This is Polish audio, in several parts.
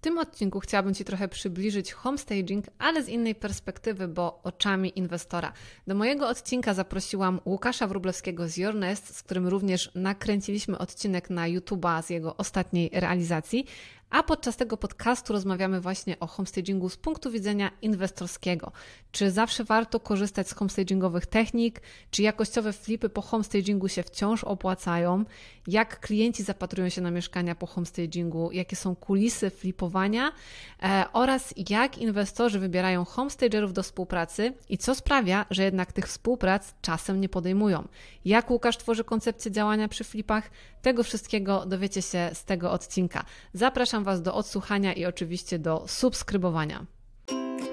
tym odcinku chciałabym Ci trochę przybliżyć homestaging, ale z innej perspektywy, bo oczami inwestora. Do mojego odcinka zaprosiłam Łukasza Wróblewskiego z Your Nest, z którym również nakręciliśmy odcinek na YouTube'a z jego ostatniej realizacji, a podczas tego podcastu rozmawiamy właśnie o homestagingu z punktu widzenia inwestorskiego. Czy zawsze warto korzystać z homestagingowych technik? Czy jakościowe flipy po homestagingu się wciąż opłacają? Jak klienci zapatrują się na mieszkania po homestagingu? Jakie są kulisy flipowania? E, oraz jak inwestorzy wybierają homestagerów do współpracy i co sprawia, że jednak tych współprac czasem nie podejmują? Jak Łukasz tworzy koncepcję działania przy flipach? Tego wszystkiego dowiecie się z tego odcinka. Zapraszam Was do odsłuchania i oczywiście do subskrybowania.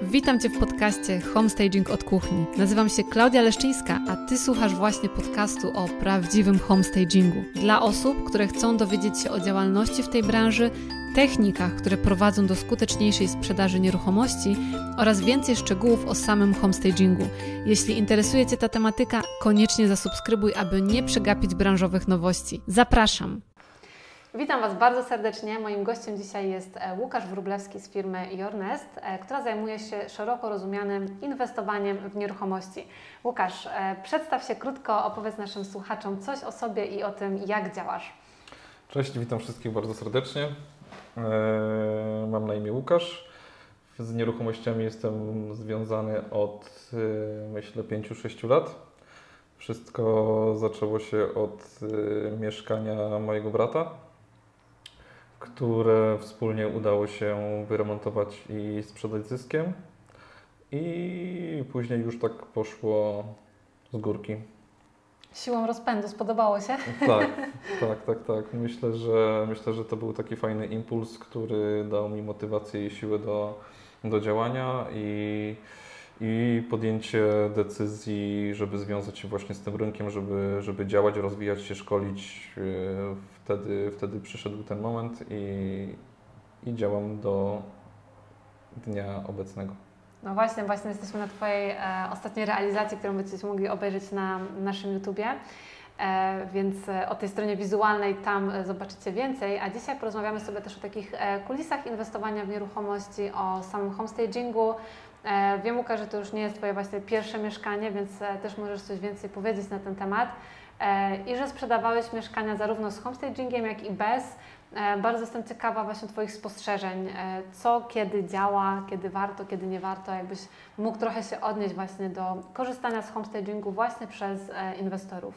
Witam Cię w podcaście Homestaging od kuchni. Nazywam się Klaudia Leszczyńska, a Ty słuchasz właśnie podcastu o prawdziwym homestagingu. Dla osób, które chcą dowiedzieć się o działalności w tej branży, technikach, które prowadzą do skuteczniejszej sprzedaży nieruchomości oraz więcej szczegółów o samym homestagingu. Jeśli interesuje Cię ta tematyka, koniecznie zasubskrybuj, aby nie przegapić branżowych nowości. Zapraszam! Witam Was bardzo serdecznie. Moim gościem dzisiaj jest e, Łukasz Wróblewski z firmy Yornest, e, która zajmuje się szeroko rozumianym inwestowaniem w nieruchomości. Łukasz, e, przedstaw się krótko, opowiedz naszym słuchaczom coś o sobie i o tym, jak działasz. Cześć, witam wszystkich bardzo serdecznie. Mam na imię Łukasz. Z nieruchomościami jestem związany od myślę 5-6 lat. Wszystko zaczęło się od mieszkania mojego brata, które wspólnie udało się wyremontować i sprzedać zyskiem. I później już tak poszło z górki. Siłą rozpędu spodobało się? Tak, tak, tak, tak. Myślę, że myślę, że to był taki fajny impuls, który dał mi motywację i siłę do, do działania i, i podjęcie decyzji, żeby związać się właśnie z tym rynkiem, żeby, żeby działać, rozwijać się, szkolić wtedy, wtedy przyszedł ten moment i, i działam do dnia obecnego. No właśnie, właśnie jesteśmy na Twojej e, ostatniej realizacji, którą będziecie mogli obejrzeć na naszym YouTubie. E, więc e, o tej stronie wizualnej tam e, zobaczycie więcej. A dzisiaj porozmawiamy sobie też o takich e, kulisach inwestowania w nieruchomości, o samym homestagingu. Wiem, Łukasz, że to już nie jest Twoje właśnie pierwsze mieszkanie, więc też możesz coś więcej powiedzieć na ten temat. E, i że sprzedawałeś mieszkania zarówno z homestagingiem, jak i bez. E, bardzo jestem ciekawa właśnie Twoich spostrzeżeń, e, co kiedy działa, kiedy warto, kiedy nie warto, jakbyś mógł trochę się odnieść właśnie do korzystania z homestagingu właśnie przez inwestorów.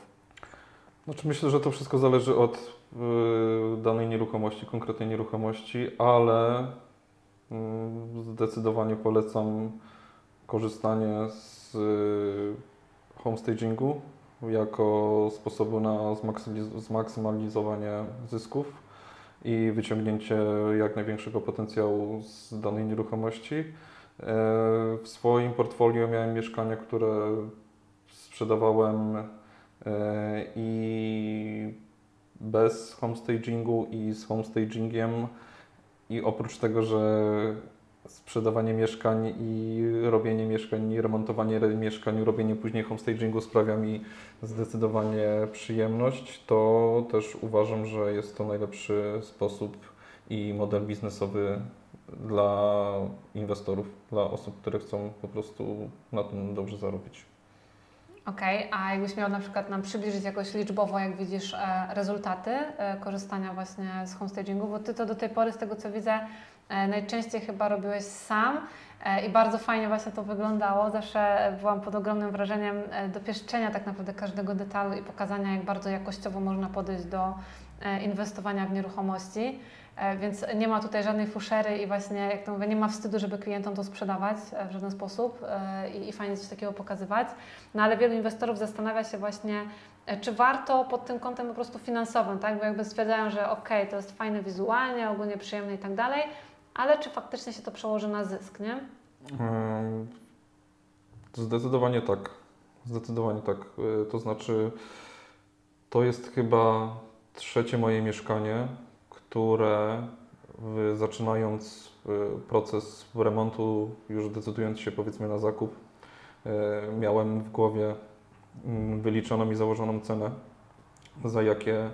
Znaczy myślę, że to wszystko zależy od y, danej nieruchomości, konkretnej nieruchomości, ale y, zdecydowanie polecam korzystanie z y, homestagingu jako sposobu na zmaksymalizowanie zysków i wyciągnięcie jak największego potencjału z danej nieruchomości. E, w swoim portfolio miałem mieszkania, które sprzedawałem e, i bez homestagingu i z homestagingiem i oprócz tego, że sprzedawanie mieszkań i robienie mieszkań, i remontowanie mieszkań, robienie później homestagingu sprawia mi zdecydowanie przyjemność, to też uważam, że jest to najlepszy sposób i model biznesowy dla inwestorów, dla osób, które chcą po prostu na tym dobrze zarobić. Okej, okay, a jakbyś miał na przykład nam przybliżyć jakoś liczbowo, jak widzisz, e, rezultaty e, korzystania właśnie z homestagingu, bo Ty to do tej pory, z tego co widzę, najczęściej chyba robiłeś sam e, i bardzo fajnie właśnie to wyglądało. Zawsze byłam pod ogromnym wrażeniem e, dopieszczenia tak naprawdę każdego detalu i pokazania, jak bardzo jakościowo można podejść do inwestowania w nieruchomości. Więc nie ma tutaj żadnej fuszery i właśnie, jak to mówię, nie ma wstydu, żeby klientom to sprzedawać w żaden sposób i, i fajnie coś takiego pokazywać. No ale wielu inwestorów zastanawia się właśnie, czy warto pod tym kątem po prostu finansowym, tak? Bo jakby stwierdzają, że ok, to jest fajne wizualnie, ogólnie przyjemne i tak dalej, ale czy faktycznie się to przełoży na zysk, nie? Zdecydowanie tak. Zdecydowanie tak. E, to znaczy, to jest chyba trzecie moje mieszkanie, które zaczynając e, proces remontu, już decydując się powiedzmy na zakup, miałem w głowie mm, wyliczoną i założoną cenę, za, jakie,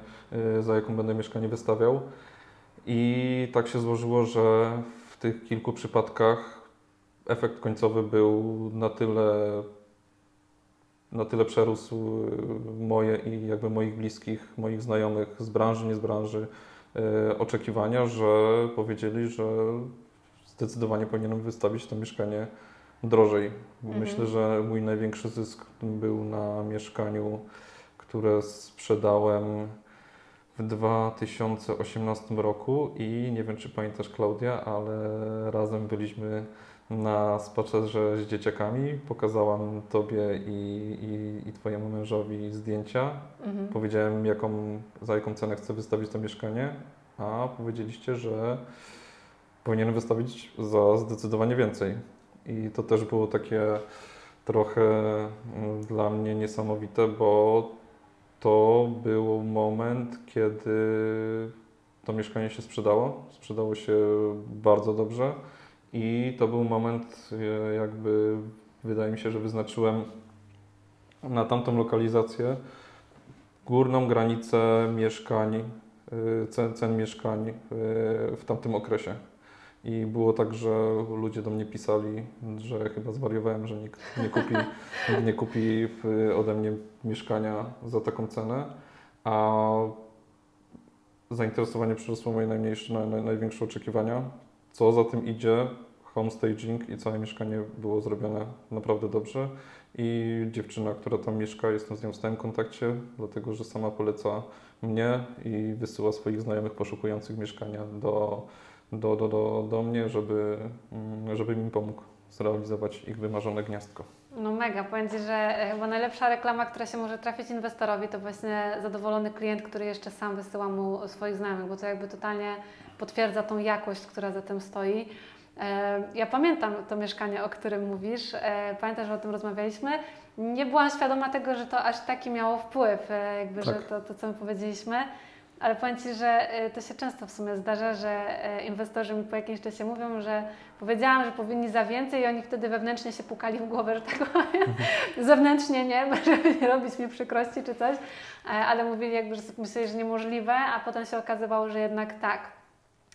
za jaką będę mieszkanie wystawiał. I tak się złożyło, że w tych kilku przypadkach efekt końcowy był na tyle, na tyle przerósł moje i jakby moich bliskich, moich znajomych z branży, nie z branży e, oczekiwania, że powiedzieli, że zdecydowanie powinienem wystawić to mieszkanie drożej. Mhm. Myślę, że mój największy zysk był na mieszkaniu, które sprzedałem w 2018 roku i nie wiem, czy pamiętasz Klaudia, ale razem byliśmy na spacerze z dzieciakami. Pokazałam Tobie i, i, i Twojemu mężowi zdjęcia. Mhm. Powiedziałem, jaką, za jaką cenę chcę wystawić to mieszkanie, a powiedzieliście, że powinienem wystawić za zdecydowanie więcej. I to też było takie trochę mm, dla mnie niesamowite, bo to był moment, kiedy to mieszkanie się sprzedało. Sprzedało się bardzo dobrze i to był moment, e, jakby wydaje mi się, że wyznaczyłem na tamtą lokalizację górną granicę mieszkań, e, cen, cen mieszkań e, w tamtym okresie. I było tak, że ludzie do mnie pisali, że chyba zwariowałem, że nikt nie kupi, nikt nie kupi ode mnie mieszkania za taką cenę, a zainteresowanie przerosło moje najmniejsze, naj, naj, największe oczekiwania. Co za tym idzie, home staging i całe mieszkanie było zrobione naprawdę dobrze. I dziewczyna, która tam mieszka, jestem z nią w stałym kontakcie, dlatego że sama poleca mnie i wysyła swoich znajomych poszukujących mieszkania do, do, do, do, do mnie, żeby, mm, żeby mi pomógł zrealizować ich wymarzone gniazdko. No mega, powiem Ci, że e, chyba najlepsza reklama, która się może trafić inwestorowi, to właśnie zadowolony klient, który jeszcze sam wysyła mu swoich znajomych, bo to jakby totalnie potwierdza tą jakość, która za tym stoi. E, Ja pamiętam to mieszkanie, o którym mówisz, e, pamiętasz, że o tym rozmawialiśmy. Nie byłam świadoma tego, że to aż taki miało wpływ, jakby, że Tak. to, to, co my powiedzieliśmy. Ale powiem Ci, że e, to się często w sumie zdarza, że e, inwestorzy mi po jakimś czasie mówią, że powiedziałam, że powinni za więcej i oni wtedy wewnętrznie się pukali w głowę, że tak powiem. Zewnętrznie nie, żeby nie robić mi przykrości czy coś, e, ale mówili jakby, że myśleli, że niemożliwe, a potem się okazywało, że jednak tak.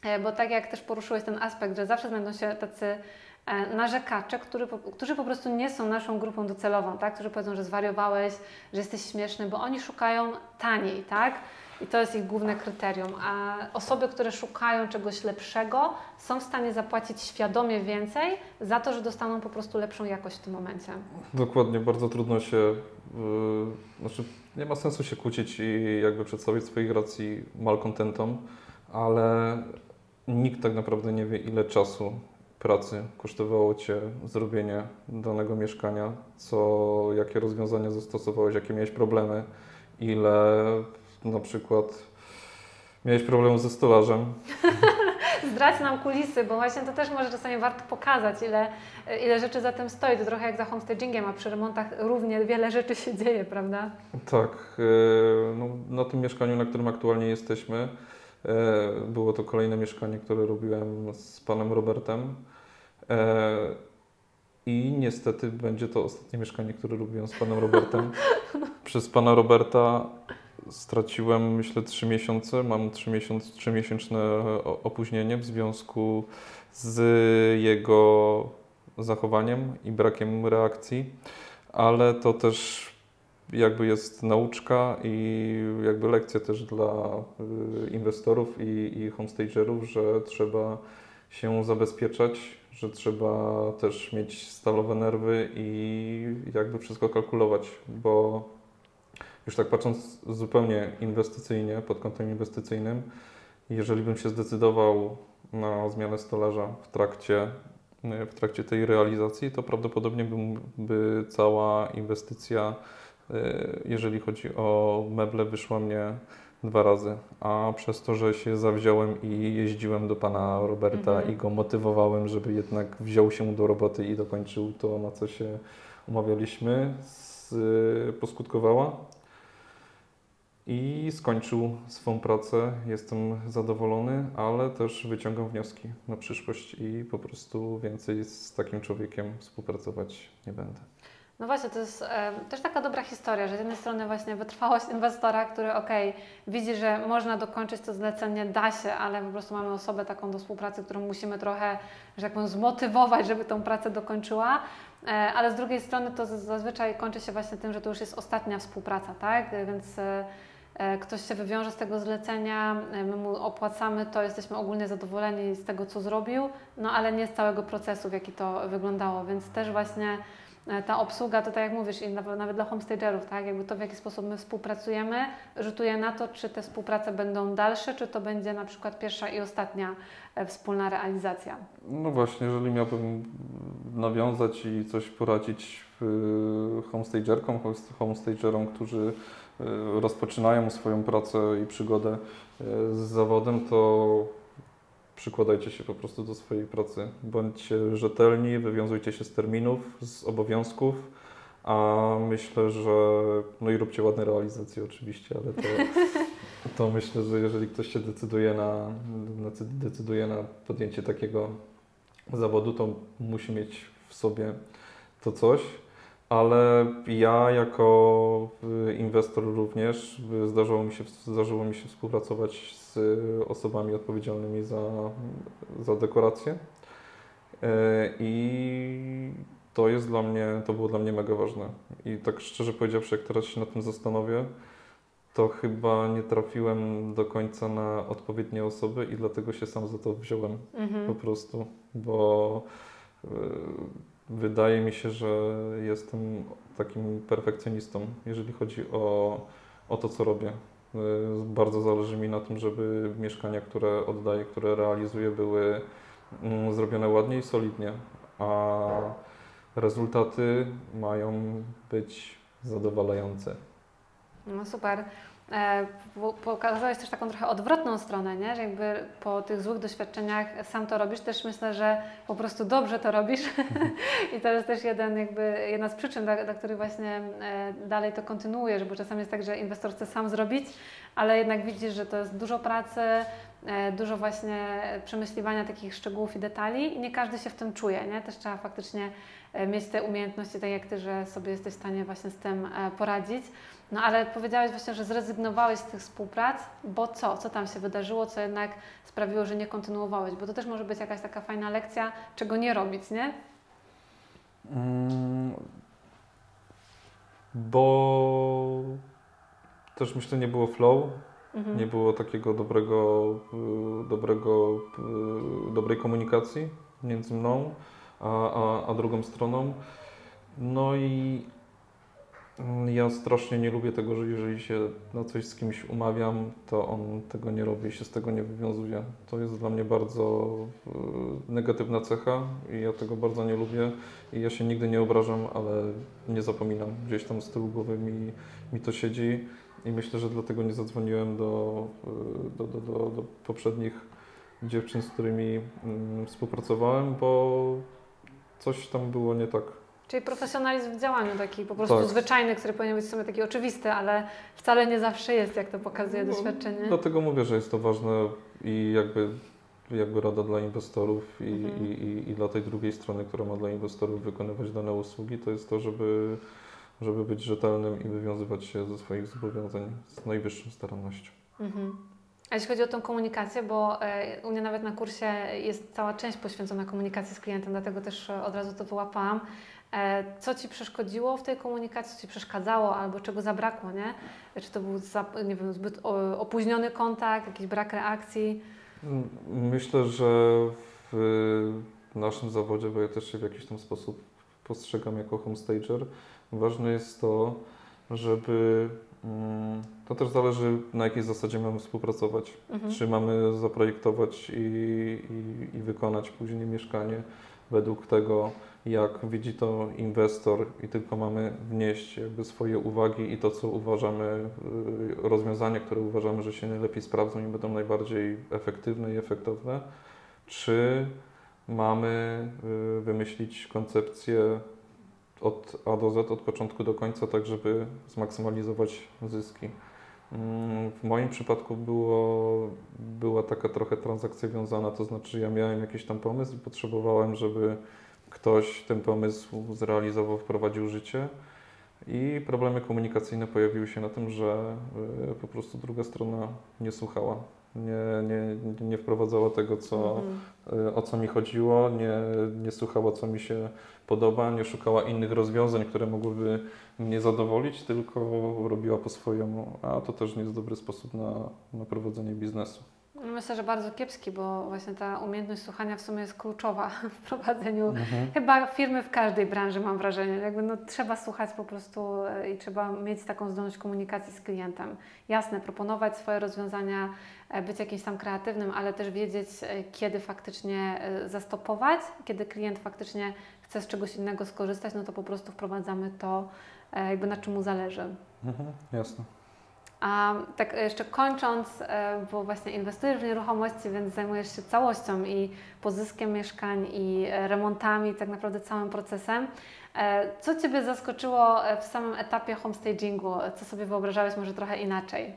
E, Bo tak jak też poruszyłeś ten aspekt, że zawsze znajdą się tacy e, narzekacze, który, którzy po prostu nie są naszą grupą docelową, tak? którzy powiedzą, że zwariowałeś, że jesteś śmieszny, bo oni szukają taniej, tak? I to jest ich główne kryterium. A osoby, które szukają czegoś lepszego, są w stanie zapłacić świadomie więcej za to, że dostaną po prostu lepszą jakość w tym momencie. Dokładnie, bardzo trudno się, yy, znaczy nie ma sensu się kłócić i jakby przedstawiać swoich racji malkontentom, ale nikt tak naprawdę nie wie, ile czasu pracy kosztowało Cię zrobienie danego mieszkania, co, jakie rozwiązania zastosowałeś, jakie miałeś problemy, ile na przykład miałeś problem ze stolarzem, Zdradź nam kulisy, bo właśnie to też może czasami warto pokazać, ile, ile rzeczy za tym stoi. To trochę jak za homestagingiem, a przy remontach równie wiele rzeczy się dzieje, prawda? Tak, e, no, na tym mieszkaniu, na którym aktualnie jesteśmy, e, było to kolejne mieszkanie, które robiłem z panem Robertem. E, I niestety będzie to ostatnie mieszkanie, które robiłem z panem Robertem. Przez pana Roberta straciłem, myślę, trzy miesiące. Mam trzy miesiąc, trzymiesięczne o- opóźnienie w związku z jego zachowaniem i brakiem reakcji, ale to też jakby jest nauczka i jakby lekcja też dla y, inwestorów i, i homestagerów, że trzeba się zabezpieczać, że trzeba też mieć stalowe nerwy i jakby wszystko kalkulować, bo już tak patrząc zupełnie inwestycyjnie, pod kątem inwestycyjnym, jeżeli bym się zdecydował na zmianę stolarza w trakcie, w trakcie tej realizacji, to prawdopodobnie by cała inwestycja Y, jeżeli chodzi o meble, wyszła mnie dwa razy. A przez to, że się zawziąłem i jeździłem do pana Roberta Mhm. i go motywowałem, żeby jednak wziął się do roboty i dokończył to, na co się umawialiśmy, z, poskutkowała. I skończył swą pracę. Jestem zadowolony, ale też wyciągam wnioski na przyszłość i po prostu więcej z takim człowiekiem współpracować nie będę. No właśnie, to jest e, też taka dobra historia, że z jednej strony właśnie wytrwałość inwestora, który okej, okay, widzi, że można dokończyć to zlecenie, da się, ale po prostu mamy osobę taką do współpracy, którą musimy trochę, że tak zmotywować, żeby tą pracę dokończyła, e, ale z drugiej strony to zazwyczaj kończy się właśnie tym, że to już jest ostatnia współpraca, tak? Więc e ktoś się wywiąże z tego zlecenia, e, my mu opłacamy to, jesteśmy ogólnie zadowoleni z tego, co zrobił, no ale nie z całego procesu, w jaki to wyglądało, więc też właśnie E, ta obsługa, to tak jak mówisz, i nawet, dla homestagerów, tak, jakby to w jaki sposób my współpracujemy, rzutuje na to, czy te współprace będą dalsze, czy to będzie na przykład pierwsza i ostatnia e, wspólna realizacja. No właśnie, jeżeli miałbym nawiązać i coś poradzić homestagerkom, homestagerom, którzy e, rozpoczynają swoją pracę i przygodę z zawodem, to przykładajcie się po prostu do swojej pracy. Bądźcie rzetelni, wywiązujcie się z terminów, z obowiązków, a myślę, że no i róbcie ładne realizacje oczywiście, ale to, to myślę, że jeżeli ktoś się decyduje na, decyduje na podjęcie takiego zawodu, to musi mieć w sobie to coś ale ja jako y, inwestor również y, zdarzyło mi się, zdarzyło mi się współpracować z osobami odpowiedzialnymi za, za dekorację y, i to jest dla mnie, to było dla mnie mega ważne. I tak szczerze powiedziawszy, jak teraz się nad tym zastanowię, to chyba nie trafiłem do końca na odpowiednie osoby i dlatego się sam za to wziąłem mhm. po prostu, bo Wydaje mi się, że jestem takim perfekcjonistą, jeżeli chodzi o, o to, co robię. Y, bardzo zależy mi na tym, żeby mieszkania, które oddaję, które realizuję, były mm, zrobione ładnie i solidnie, a rezultaty mają być zadowalające. No super. E, pokazałeś też taką trochę odwrotną stronę, nie? że jakby po tych złych doświadczeniach sam to robisz, też myślę, że po prostu dobrze to robisz i to jest też jeden, jakby, jedna z przyczyn, dla, dla których właśnie e, dalej to kontynuujesz, bo czasami jest tak, że inwestor chce sam zrobić, ale jednak widzisz, że to jest dużo pracy, e, dużo właśnie przemyśliwania takich szczegółów i detali i nie każdy się w tym czuje, nie? Też trzeba faktycznie mieć te umiejętności, tak jak Ty, że sobie jesteś w stanie właśnie z tym poradzić. No ale powiedziałeś właśnie, że zrezygnowałeś z tych współprac, bo co? Co tam się wydarzyło, co jednak sprawiło, że nie kontynuowałeś? Bo to też może być jakaś taka fajna lekcja, czego nie robić, nie? Mm, bo też myślę, nie było flow, mhm. nie było takiego dobrego, y, dobrego, y, dobrej komunikacji między mną a, a, a drugą stroną. No i ja strasznie nie lubię tego, że jeżeli się na coś z kimś umawiam, to on tego nie robi i się z tego nie wywiązuje. To jest dla mnie bardzo y, negatywna cecha i ja tego bardzo nie lubię i ja się nigdy nie obrażam, ale nie zapominam. Gdzieś tam z tyłu głowy mi, mi to siedzi i myślę, że dlatego nie zadzwoniłem do, y, do, do, do, do poprzednich dziewczyn, z którymi mm, współpracowałem, bo coś tam było nie tak. Czyli profesjonalizm w działaniu taki po prostu tak. zwyczajny, który powinien być w sumie taki oczywisty, ale wcale nie zawsze jest, jak to pokazuje no, doświadczenie. Dlatego mówię, że jest to ważne i jakby, jakby rada dla inwestorów i, mhm. i, i, i, dla tej drugiej strony, która ma dla inwestorów wykonywać dane usługi, to jest to, żeby, żeby być rzetelnym i wywiązywać się ze swoich zobowiązań z najwyższą starannością. Mhm. A jeśli chodzi o tą komunikację, bo e, u mnie nawet na kursie jest cała część poświęcona komunikacji z klientem, dlatego też od razu to wyłapałam. E, co Ci przeszkodziło w tej komunikacji, co Ci przeszkadzało albo czego zabrakło, nie? Czy to był nie wiem, zbyt opóźniony kontakt, jakiś brak reakcji? Myślę, że w naszym zawodzie, bo ja też się w jakiś tam sposób postrzegam jako homestager, ważne jest to, żeby mm, to też zależy na jakiej zasadzie mamy współpracować. Mhm. Czy mamy zaprojektować i, i, i wykonać później mieszkanie według tego, jak widzi to inwestor i tylko mamy wnieść jakby swoje uwagi i to, co uważamy, y, rozwiązania, które uważamy, że się najlepiej sprawdzą i będą najbardziej efektywne i efektowne, czy mamy y, wymyślić koncepcję od A do Z, od początku do końca, tak żeby zmaksymalizować zyski. Mm, w moim przypadku było, była taka trochę transakcja wiązana, to znaczy ja miałem jakiś tam pomysł i potrzebowałem, żeby ktoś ten pomysł zrealizował, wprowadził życie. I problemy komunikacyjne pojawiły się na tym, że y, po prostu druga strona nie słuchała, nie, nie, nie wprowadzała tego, co, Mhm. y, o co mi chodziło, nie, nie słuchała, co mi się podoba, nie szukała innych rozwiązań, które mogłyby mnie zadowolić, tylko robiła po swojemu, a to też nie jest dobry sposób na, na prowadzenie biznesu. Myślę, że bardzo kiepski, bo właśnie ta umiejętność słuchania w sumie jest kluczowa w prowadzeniu Mhm. chyba firmy w każdej branży, mam wrażenie. Jakby no, trzeba słuchać po prostu e, i trzeba mieć taką zdolność komunikacji z klientem. Jasne, proponować swoje rozwiązania, e, być jakimś tam kreatywnym, ale też wiedzieć, e, kiedy faktycznie zastopować, kiedy klient faktycznie chce z czegoś innego skorzystać, no to po prostu wprowadzamy to, jakby na czym mu zależy. Mhm. Jasne. A tak jeszcze kończąc, e, bo właśnie inwestujesz w nieruchomości, więc zajmujesz się całością i pozyskiem mieszkań i e, remontami, tak naprawdę całym procesem. E, Co Ciebie zaskoczyło w samym etapie homestagingu? Co sobie wyobrażałeś może trochę inaczej?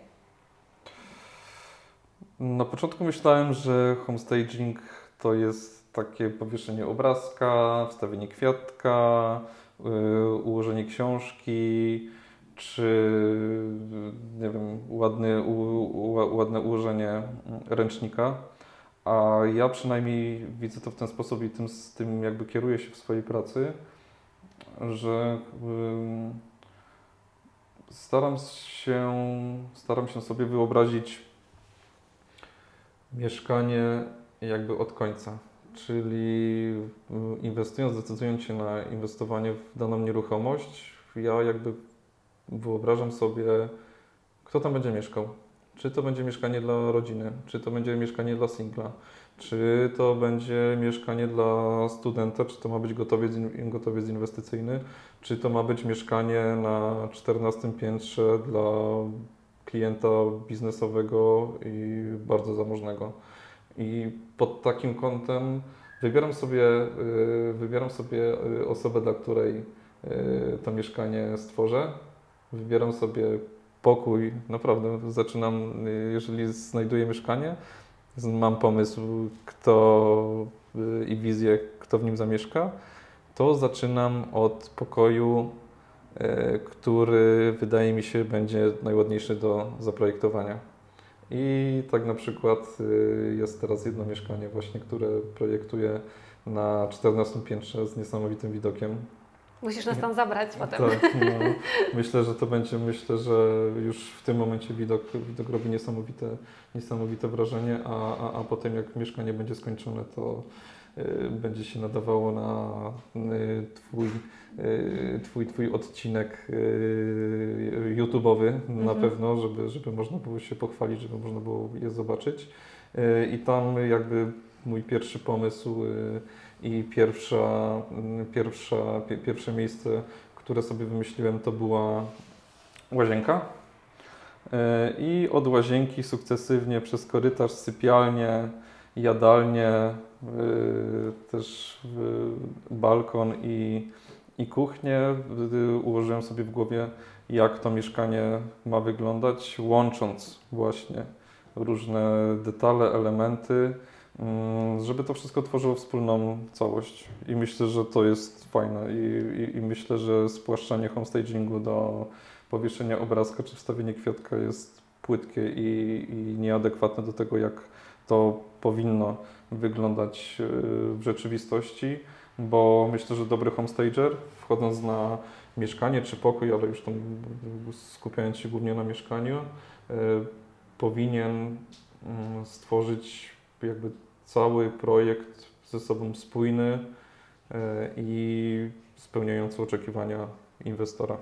Na początku myślałem, że homestaging to jest takie powieszenie obrazka, wstawienie kwiatka, yy, ułożenie książki, czy nie wiem, ładny, u, u, ładne ułożenie ręcznika. A ja przynajmniej widzę to w ten sposób i tym, z tym jakby kieruję się w swojej pracy, że staram się, staram się sobie wyobrazić mieszkanie jakby od końca. Czyli inwestując, decydując się na inwestowanie w daną nieruchomość, ja jakby wyobrażam sobie, kto tam będzie mieszkał. Czy to będzie mieszkanie dla rodziny, czy to będzie mieszkanie dla singla, czy to będzie mieszkanie dla studenta, czy to ma być gotowiec, gotowiec inwestycyjny, czy to ma być mieszkanie na 14 piętrze dla klienta biznesowego i bardzo zamożnego. I pod takim kątem wybieram sobie, y, wybieram sobie y, osobę, dla której y, to mieszkanie stworzę. Wybieram sobie pokój, naprawdę zaczynam, jeżeli znajduję mieszkanie, mam pomysł, kto y, i wizję, kto w nim zamieszka, to zaczynam od pokoju, y, który wydaje mi się będzie najładniejszy do zaprojektowania. I tak na przykład y, jest teraz jedno mieszkanie właśnie, które projektuję na 14 piętrze z niesamowitym widokiem. Musisz nas tam zabrać potem. Tak, no, myślę, że to będzie, myślę, że już w tym momencie widok, widok robi niesamowite, niesamowite wrażenie, a, a, a potem jak mieszkanie będzie skończone, to y, będzie się nadawało na y, twój, y, twój, twój odcinek y, YouTube'owy na Mhm. pewno, żeby, żeby można było się pochwalić, żeby można było je zobaczyć. Y, I tam jakby mój pierwszy pomysł y, i pierwsza, pierwsza, pie- pierwsze miejsce, które sobie wymyśliłem, to była łazienka. E, I od łazienki sukcesywnie przez korytarz, sypialnię, jadalnię, e, też e, balkon i, i kuchnię. Ułożyłem sobie w głowie, jak to mieszkanie ma wyglądać, łącząc właśnie różne detale, elementy, żeby to wszystko tworzyło wspólną całość. I myślę, że to jest fajne. I, i, i myślę, że spłaszczanie homestagingu do powieszenia obrazka czy wstawienie kwiatka jest płytkie i, i nieadekwatne do tego, jak to powinno wyglądać yy, w rzeczywistości, bo myślę, że dobry homestager, wchodząc na mieszkanie czy pokój, ale już tam skupiając się głównie na mieszkaniu, yy, powinien mm, stworzyć jakby cały projekt ze sobą spójny yy, i spełniający oczekiwania inwestora.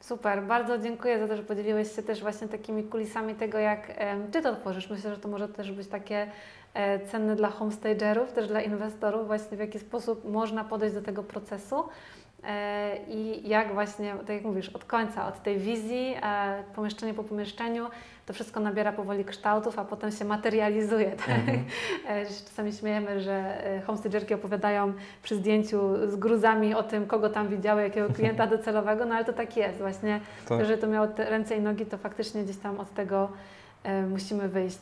Super, bardzo dziękuję za to, że podzieliłeś się też właśnie takimi kulisami tego, jak Ty to tworzysz. Myślę, że to może też być takie e, cenne dla homestagerów, też dla inwestorów, właśnie w jaki sposób można podejść do tego procesu e, i jak właśnie, tak jak mówisz, od końca, od tej wizji, e, pomieszczenie po pomieszczeniu, to wszystko nabiera powoli kształtów, a potem się materializuje. Tak? Mhm. E, że Czasami śmiejemy, że e, homestagerki opowiadają przy zdjęciu z gruzami o tym, kogo tam widziały, jakiego klienta docelowego, no ale to tak jest właśnie. Tak. Jeżeli to miało ręce i nogi, to faktycznie gdzieś tam od tego e, musimy wyjść.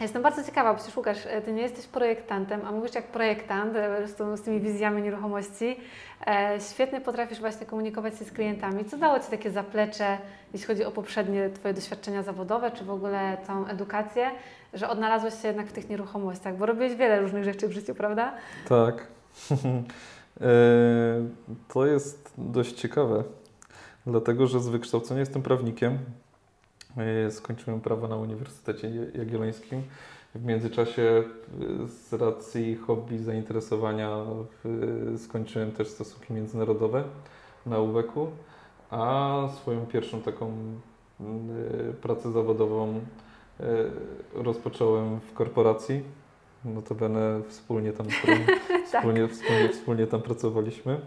Jestem bardzo ciekawa, przecież Łukasz, Ty nie jesteś projektantem, a mówisz jak projektant z, z tymi wizjami nieruchomości. E, świetnie potrafisz właśnie komunikować się z klientami. Co dało Ci takie zaplecze, jeśli chodzi o poprzednie Twoje doświadczenia zawodowe, czy w ogóle całą edukację, że odnalazłeś się jednak w tych nieruchomościach? Bo robiłeś wiele różnych rzeczy w życiu, prawda? Tak. E, to jest dość ciekawe, dlatego że z wykształcenia jestem prawnikiem. E, skończyłem prawo na Uniwersytecie Jagiellońskim. W międzyczasie z racji hobby, zainteresowania skończyłem też stosunki międzynarodowe na UWEK-u, a swoją pierwszą taką pracę zawodową rozpocząłem w korporacji. Notabene wspólnie tam, wspólnie, wspólnie, wspólnie tam pracowaliśmy.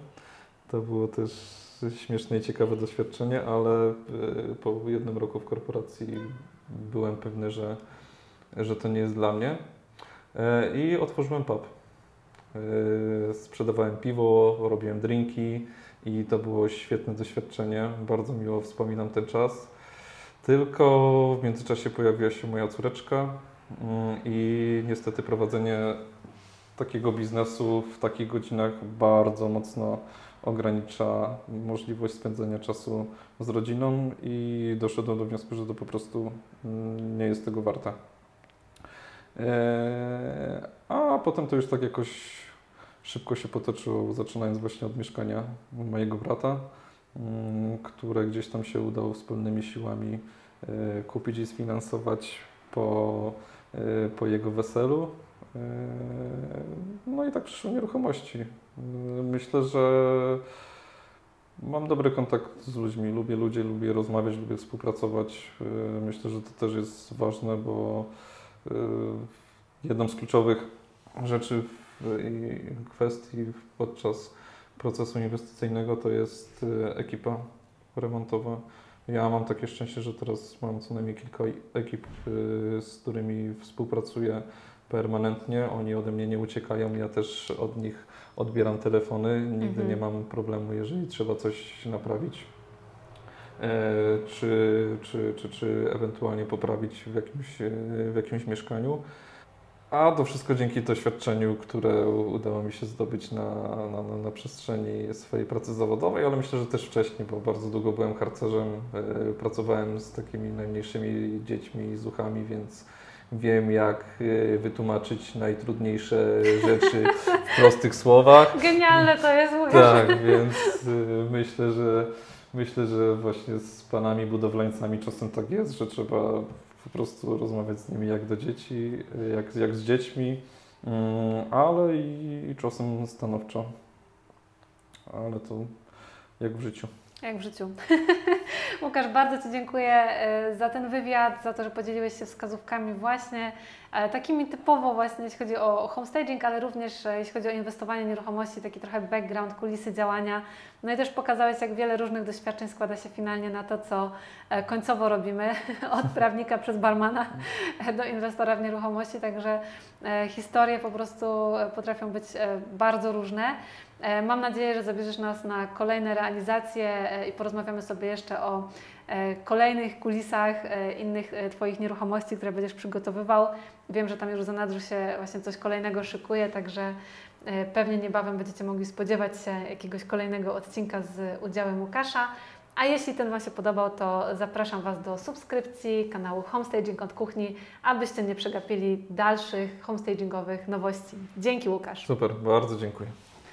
To było też śmieszne i ciekawe doświadczenie, ale po jednym roku w korporacji byłem pewny, że że to nie jest dla mnie. E, I otworzyłem pub. E, sprzedawałem piwo, robiłem drinki i to było świetne doświadczenie. Bardzo miło wspominam ten czas. Tylko w międzyczasie pojawiła się moja córeczka mm, i niestety prowadzenie takiego biznesu w takich godzinach bardzo mocno ogranicza możliwość spędzenia czasu z rodziną i doszedłem do wniosku, że to po prostu mm, nie jest tego warte. Eee, a potem to już tak jakoś szybko się potoczyło, zaczynając właśnie od mieszkania mojego brata, mm, które gdzieś tam się udało wspólnymi siłami e, kupić i sfinansować po, e, po jego weselu. E, no i tak przyszły nieruchomości. Myślę, że mam dobry kontakt z ludźmi, lubię ludzi, lubię rozmawiać, lubię współpracować. Myślę, że to też jest ważne, bo Y, jedną z kluczowych rzeczy w kwestii podczas procesu inwestycyjnego to jest ekipa remontowa. Ja mam takie szczęście, że teraz mam co najmniej kilka ekip, y, z którymi współpracuję permanentnie. Oni ode mnie nie uciekają, ja też od nich odbieram telefony. Nigdy mhm. nie mam problemu, jeżeli trzeba coś naprawić E, czy, czy, czy, czy ewentualnie poprawić w jakimś, e, w jakimś mieszkaniu. A to wszystko dzięki doświadczeniu, które udało mi się zdobyć na, na, na przestrzeni swojej pracy zawodowej, ale myślę, że też wcześniej, bo bardzo długo byłem harcerzem, e, pracowałem z takimi najmniejszymi dziećmi i zuchami, więc wiem, jak wytłumaczyć najtrudniejsze rzeczy w prostych słowach. Genialne to jest, Tak, więc myślę, że Myślę, że właśnie z panami budowlańcami czasem tak jest, że trzeba po prostu rozmawiać z nimi jak do dzieci, jak, jak z dziećmi, mm, ale i czasem stanowczo. Ale to jak w życiu. Jak w życiu. Łukasz, bardzo Ci dziękuję e, za ten wywiad, za to, że podzieliłeś się wskazówkami właśnie takimi typowo właśnie, jeśli chodzi o homestaging, ale również e, jeśli chodzi o inwestowanie w nieruchomości, taki trochę background, kulisy działania. No i też pokazałeś, jak wiele różnych doświadczeń składa się finalnie na to, co końcowo robimy, od prawnika przez barmana do inwestora w nieruchomości, także historie po prostu potrafią być bardzo różne. E, mam nadzieję, że zabierzesz nas na kolejne realizacje e, i porozmawiamy sobie jeszcze o e, kolejnych kulisach innych Twoich nieruchomości, które będziesz przygotowywał. Wiem, że tam już za nadrzu się właśnie coś kolejnego szykuje, także pewnie niebawem będziecie mogli spodziewać się jakiegoś kolejnego odcinka z udziałem Łukasza. A jeśli ten Wam się podobał, to zapraszam Was do subskrypcji kanału Homestaging od Kuchni, abyście nie przegapili dalszych homestagingowych nowości. Dzięki Łukasz. Super, bardzo dziękuję.